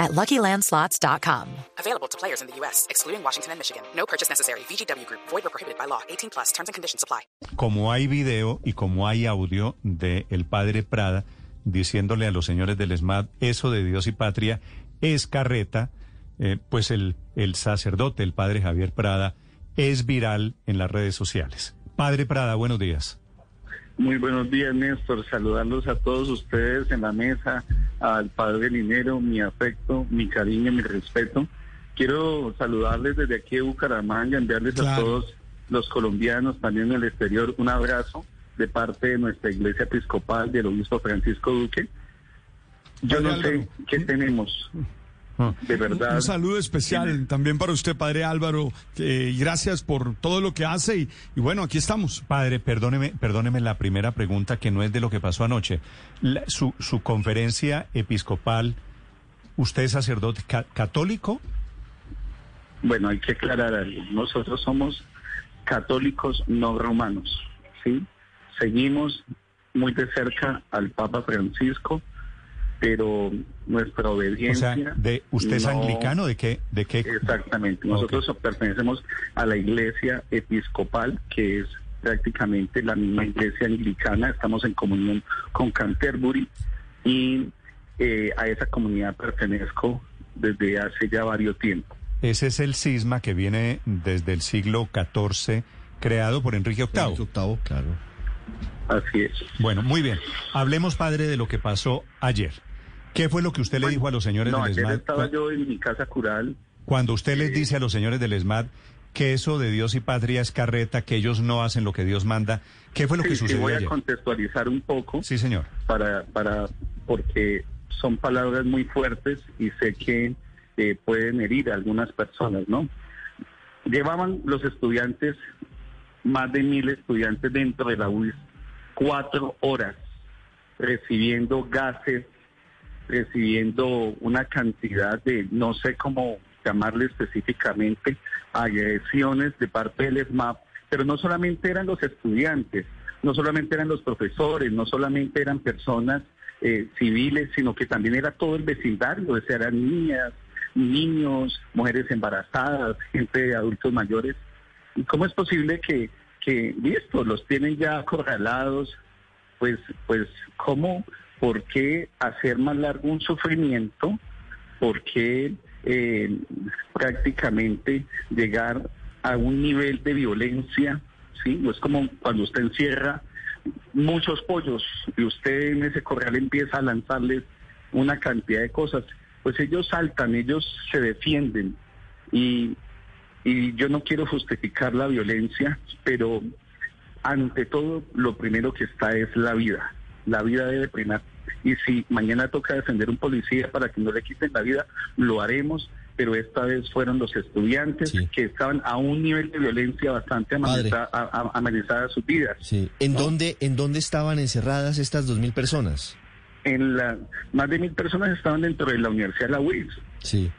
at LuckyLandSlots.com. Available to players in the U.S., excluding Washington and Michigan. No purchase necessary. VGW Group. Void or prohibited by law. 18 plus. Terms and conditions apply. Como hay video y como hay audio de el padre Prada diciéndole a los señores del ESMAD, eso de Dios y patria es carreta, eh, pues el, el sacerdote, el padre Javier Prada, es viral en las redes sociales. Padre Prada, buenos días. Muy buenos días, Néstor. Saludarlos a todos ustedes en la mesa, al padre Linero, mi afecto, mi cariño, mi respeto. Quiero saludarles desde aquí de Bucaramanga, enviarles a todos los colombianos, también en el exterior, un abrazo de parte de nuestra iglesia episcopal, del obispo Francisco Duque. Yo no sé qué tenemos. De verdad. Un saludo especial también para usted, padre Álvaro, gracias por todo lo que hace y, bueno, aquí estamos. Padre, perdóneme, perdóneme la primera pregunta que no es de lo que pasó anoche. su, su conferencia episcopal, ¿usted es sacerdote católico? Bueno, hay que aclarar algo. Nosotros somos católicos no romanos, ¿sí? Seguimos muy de cerca al Papa Francisco, pero nuestra obediencia... O sea, de, ¿usted es anglicano? ¿De qué? De qué? Exactamente. Nosotros pertenecemos a la iglesia episcopal, que es prácticamente la misma iglesia anglicana. Estamos en comunión con Canterbury y eh, a esa comunidad pertenezco desde hace ya varios tiempos. Ese es el cisma que viene desde el siglo XIV, creado por Enrique VIII. Enrique VIII, claro. Así es. Bueno, muy bien. Hablemos, padre, de lo que pasó ayer. ¿Qué fue lo que usted le dijo a los señores del ESMAD? estaba yo en mi casa cural. Cuando usted les dice a los señores del ESMAD que eso de Dios y patria es carreta, que ellos no hacen lo que Dios manda, ¿qué fue lo que sucedió voy a contextualizar un poco. Sí, señor. Para, para, porque son palabras muy fuertes y sé que eh, pueden herir a algunas personas, ¿no? Llevaban los estudiantes, más de mil estudiantes dentro de la UIS, cuatro horas recibiendo gases, recibiendo una cantidad de, no sé cómo llamarle específicamente, agresiones de parte del SMAP, pero no solamente eran los estudiantes, no solamente eran los profesores, no solamente eran personas eh, civiles, sino que también era todo el vecindario, o sea, eran niñas, niños, mujeres embarazadas, gente de adultos mayores. ¿Y cómo es posible que, que listo, los tienen ya acorralados? Pues, pues, ¿cómo ¿por qué hacer más largo un sufrimiento? ¿Por qué eh, prácticamente llegar a un nivel de violencia? ¿sí? No es como cuando usted encierra muchos pollos y usted en ese corral empieza a lanzarles una cantidad de cosas. Pues ellos saltan, ellos se defienden. Y, y yo no quiero justificar la violencia, pero ante todo lo primero que está es la vida la vida debe primar. Y si mañana toca defender un policía para que no le quiten la vida, lo haremos, pero esta vez fueron los estudiantes que estaban a un nivel de violencia bastante amenazada, sus vidas. Sí. ¿En, dónde, ¿En dónde estaban encerradas estas dos mil personas? En la, más de mil personas estaban dentro de la Universidad de la UIS. Sí.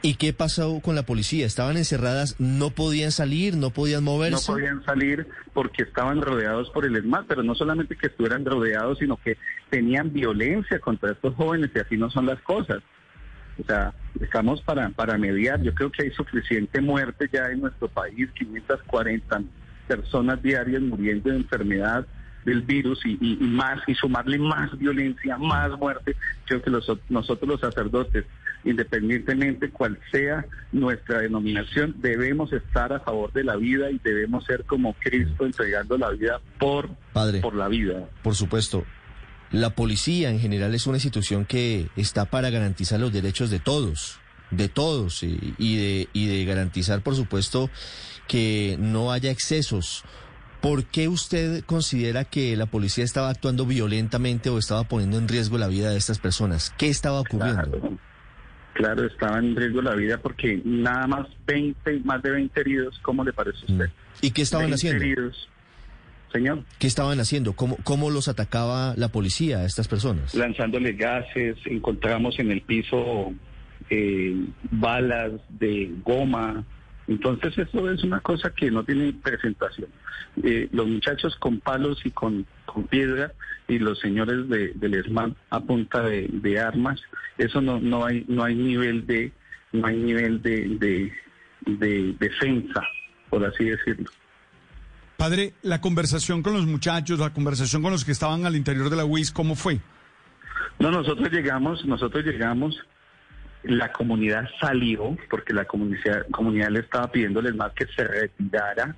¿Y qué pasó con la policía? ¿Estaban encerradas? ¿No podían salir? ¿No podían moverse? No podían salir porque estaban rodeados por el ESMAD, pero no solamente que estuvieran rodeados, sino que tenían violencia contra estos jóvenes y así no son las cosas. O sea, estamos para, para mediar. Yo creo que hay suficiente muerte ya en nuestro país, 540 personas diarias muriendo de enfermedad del virus y, más, y sumarle más violencia, más muerte. Creo que nosotros los sacerdotes, independientemente cual sea nuestra denominación, debemos estar a favor de la vida y debemos ser como Cristo entregando la vida por, Padre, por la vida. Por supuesto. La policía en general es una institución que está para garantizar los derechos de todos, de todos, y, de, y de garantizar, por supuesto, que no haya excesos ¿Por qué usted considera que la policía estaba actuando violentamente o estaba poniendo en riesgo la vida de estas personas? ¿Qué estaba ocurriendo? Claro, estaba en riesgo la vida porque nada más 20, más de 20 heridos, ¿cómo le parece a usted? Mm. ¿Y qué estaban haciendo? Heridos. señor. ¿Qué estaban haciendo? ¿Cómo, cómo los atacaba la policía a estas personas? Lanzándole gases, encontramos en el piso eh, balas de goma. Entonces eso es una cosa que no tiene presentación. Eh, los muchachos con palos y con, con piedra y los señores de, del ESMAD a punta de, de armas, eso no, no hay no hay nivel de no hay nivel de, de, de defensa, por así decirlo. Padre, la conversación con los muchachos, la conversación con los que estaban al interior de la UIS, ¿cómo fue? No, nosotros llegamos, nosotros llegamos, la comunidad salió, porque la comunidad, comunidad le estaba pidiéndoles más que se retirara,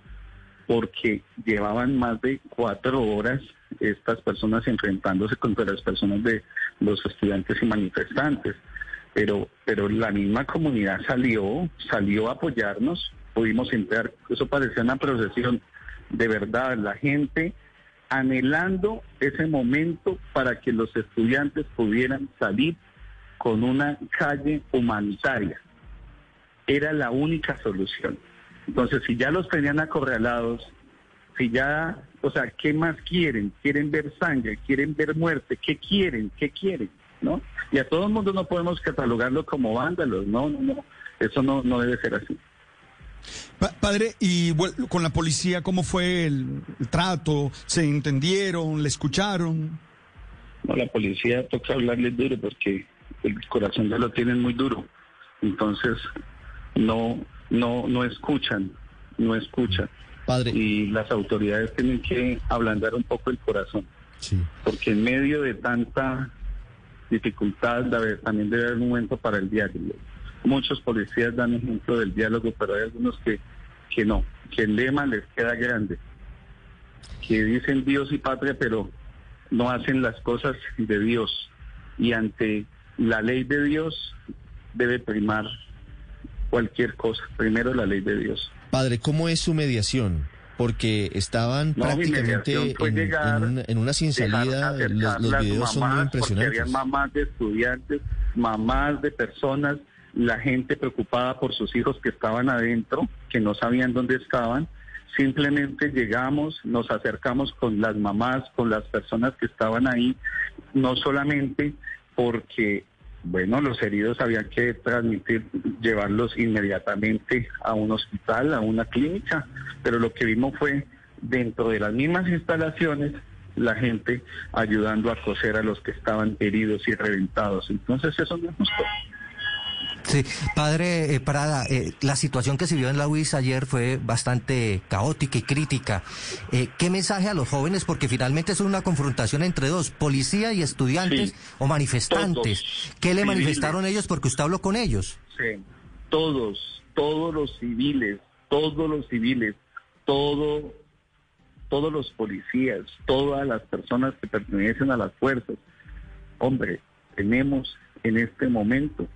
porque llevaban más de cuatro horas estas personas enfrentándose contra las personas de los estudiantes y manifestantes. Pero, pero la misma comunidad salió, salió a apoyarnos, pudimos entrar, eso parecía una procesión, de verdad, la gente anhelando ese momento para que los estudiantes pudieran salir con una calle humanitaria. Era la única solución. Entonces, si ya los tenían acorralados, si ya, o sea, ¿qué más quieren? ¿Quieren ver sangre? ¿Quieren ver muerte? ¿Qué quieren? ¿Qué quieren? ¿No? Y a todo el mundo no podemos catalogarlo como vándalos, no, no, no. Eso no, no debe ser así. Pa- padre, y bueno, con la policía, ¿cómo fue el, el trato? ¿Se entendieron? ¿Le escucharon? No, la policía toca hablarles duro porque el corazón ya lo tienen muy duro. Entonces, no, no, no escuchan, no escuchan. Padre, Y las autoridades tienen que ablandar un poco el corazón, sí. porque en medio de tanta dificultad también debe haber un momento para el diálogo. Muchos policías dan ejemplo del diálogo, pero hay algunos que, que no, que el lema les queda grande, que dicen Dios y patria, pero no hacen las cosas de Dios. Y ante la ley de Dios debe primar cualquier cosa. Primero la ley de Dios. Padre, ¿cómo es su mediación? Porque estaban No, prácticamente en, llegar, en una, en una sin salida. Los, los videos son muy impresionantes. habían mamás de estudiantes, mamás de personas, la gente preocupada por sus hijos que estaban adentro, que no sabían dónde estaban. Simplemente llegamos, nos acercamos con las mamás, con las personas que estaban ahí, no solamente porque, bueno, los heridos había que transmitir, llevarlos inmediatamente a un hospital, a una clínica, pero lo que vimos fue dentro de las mismas instalaciones la gente ayudando a coser a los que estaban heridos y reventados. Entonces eso no es. Sí, padre eh, Prada, eh, la situación que se vio en la UIS ayer fue bastante caótica y crítica. Eh, ¿Qué mensaje a los jóvenes? Porque finalmente es una confrontación entre dos, policía y estudiantes Sí, o manifestantes. todos, ¿Qué le civiles. manifestaron ellos? Porque usted habló con ellos. Sí, todos, todos los civiles, todos los civiles, todo, todos los policías, todas las personas que pertenecen a las fuerzas. Hombre, tenemos en este momento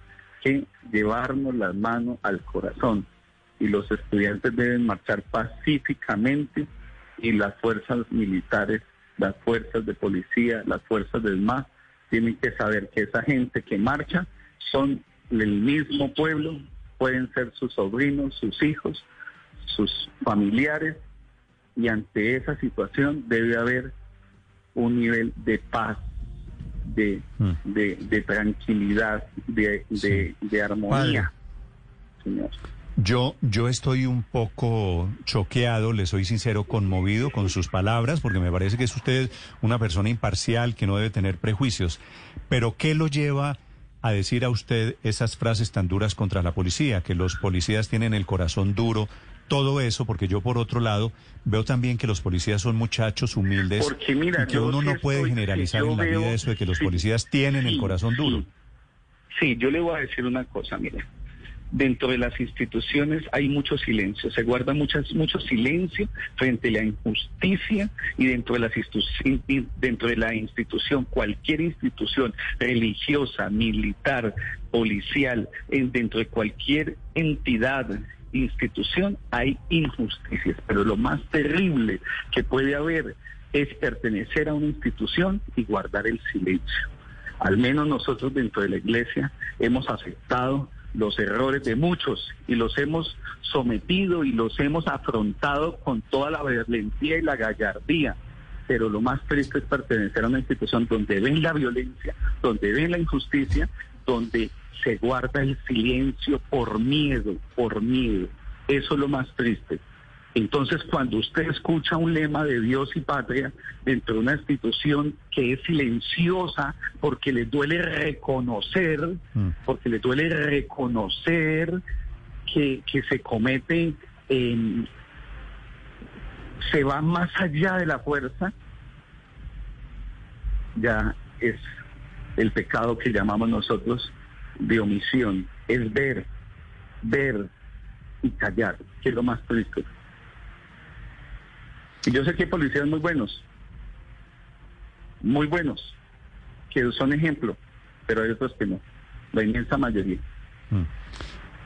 que llevarnos las manos al corazón. Y los estudiantes deben marchar pacíficamente y las fuerzas militares, las fuerzas de policía, las fuerzas del MAS tienen que saber que esa gente que marcha son el mismo pueblo, pueden ser sus sobrinos, sus hijos, sus familiares y ante esa situación debe haber un nivel de paz, de, Mm. de, de tranquilidad, de, de, de armonía. Señor. Yo, yo estoy un poco choqueado, le soy sincero, conmovido con sus palabras, porque me parece que es usted una persona imparcial que no debe tener prejuicios. Pero ¿qué lo lleva a decir a usted esas frases tan duras contra la policía? Que los policías tienen el corazón duro, todo eso, porque yo por otro lado veo también que los policías son muchachos humildes Porque mira, y que uno no puede generalizar en la veo- vida eso de que los sí, policías tienen el corazón duro. sí. Sí, yo le voy a decir una cosa, mire. Dentro de las instituciones hay mucho silencio, se guarda muchas, mucho silencio frente a la injusticia y dentro de, las dentro de la institución, cualquier institución religiosa, militar, policial, en- dentro de cualquier entidad, institución, hay injusticias. Pero lo más terrible que puede haber es pertenecer a una institución y guardar el silencio. Al menos nosotros dentro de la iglesia hemos aceptado los errores de muchos y los hemos sometido y los hemos afrontado con toda la valentía y la gallardía. Pero lo más triste es pertenecer a una institución donde ven la violencia, donde ven la injusticia, donde se guarda el silencio por miedo, por miedo. Eso es lo más triste. Entonces, cuando usted escucha un lema de Dios y patria dentro de una institución que es silenciosa porque le duele reconocer, Mm. porque le duele reconocer que, que se comete, em, se va más allá de la fuerza, ya es el pecado que llamamos nosotros de omisión, es ver, ver y callar, que es lo más triste. Y yo sé que hay policías muy buenos, muy buenos, que son ejemplo, pero hay otros que no, la inmensa mayoría.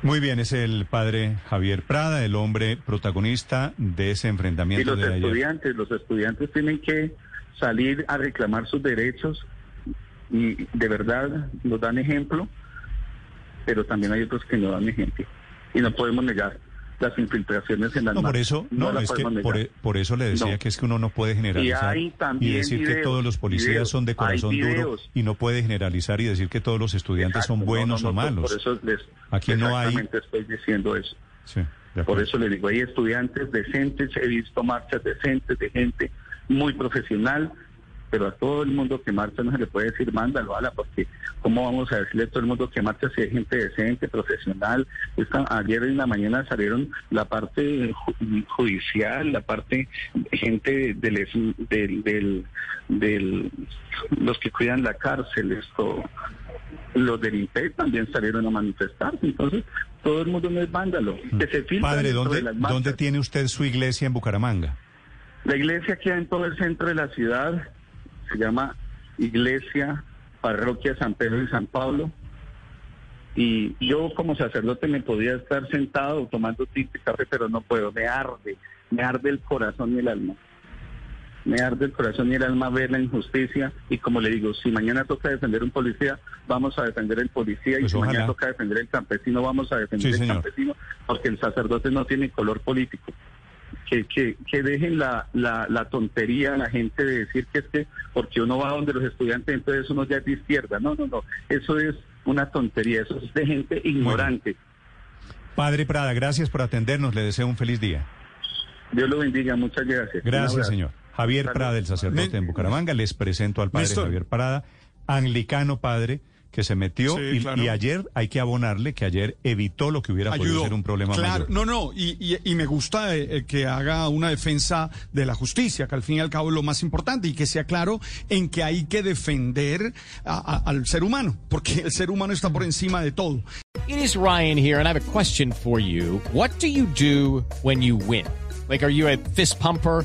Muy bien, es el padre Javier Prada, el hombre protagonista de ese Y enfrentamiento los de ayer. estudiantes, los estudiantes tienen que salir a reclamar sus derechos y de verdad nos dan ejemplo, pero también hay otros que no dan ejemplo. Y no podemos negar las infiltraciones en las No, por eso, no, las es que por, e- por eso le decía No. que es que uno no puede generalizar hay también decir que videos, todos los policías videos, son de corazón duro y no puede generalizar y decir que todos los estudiantes son Exacto, no, buenos no, o no, malos. Por eso les, Aquí no hay- estoy diciendo eso. Sí, Por eso le digo, hay estudiantes decentes, he visto marchas decentes de gente muy profesional, pero a todo el mundo que marcha no se le puede decir mándalo, ala, porque ¿cómo vamos a decirle a todo el mundo que marcha si hay gente decente, profesional? Esta, ayer en la mañana salieron la parte ju- judicial, la parte gente del, del, del, del- los que cuidan la cárcel, esto los del INPE también salieron a manifestarse, entonces todo el mundo no es vándalo. Que se Mm. Padre, ¿dónde, las. ¿dónde tiene usted su iglesia en Bucaramanga? La iglesia queda en todo el centro de la ciudad, se llama Iglesia Parroquia San Pedro y San Pablo. Y yo como sacerdote me podía estar sentado tomando tinta y café, pero no puedo, me arde, me arde el corazón y el alma. Me arde el corazón y el alma ver la injusticia y como le digo, si mañana toca defender un policía, vamos a defender el policía y Pues si mañana toca defender el campesino, vamos a defender Sí, el señor. campesino, porque el sacerdote no tiene color político que, que, que dejen la, la, la tontería a la gente de decir que es que porque uno va donde los estudiantes, entonces uno ya es de izquierda. No, no, no. Eso es una tontería. Eso es de gente ignorante. Padre Prada, gracias por atendernos. Le deseo un feliz día. Dios lo bendiga. Muchas gracias. Gracias, señor. Javier Salud. Prada, el sacerdote en Bucaramanga. Les presento al padre Néstor. Javier Prada, anglicano padre, que se metió Sí, y, claro. y ayer hay que abonarle que ayer evitó lo que hubiera podido ayudó. ser un problema claro, mayor. no, no, y, y- y me gusta eh, eh, que haga una defensa de la justicia, que al fin y al cabo es lo más importante, y que sea claro en que hay que defender a- a- al ser humano, porque el ser humano está por encima de todo. It is Ryan here, and I have a question for you. What do you do when you win? Like, are you a fist pumper?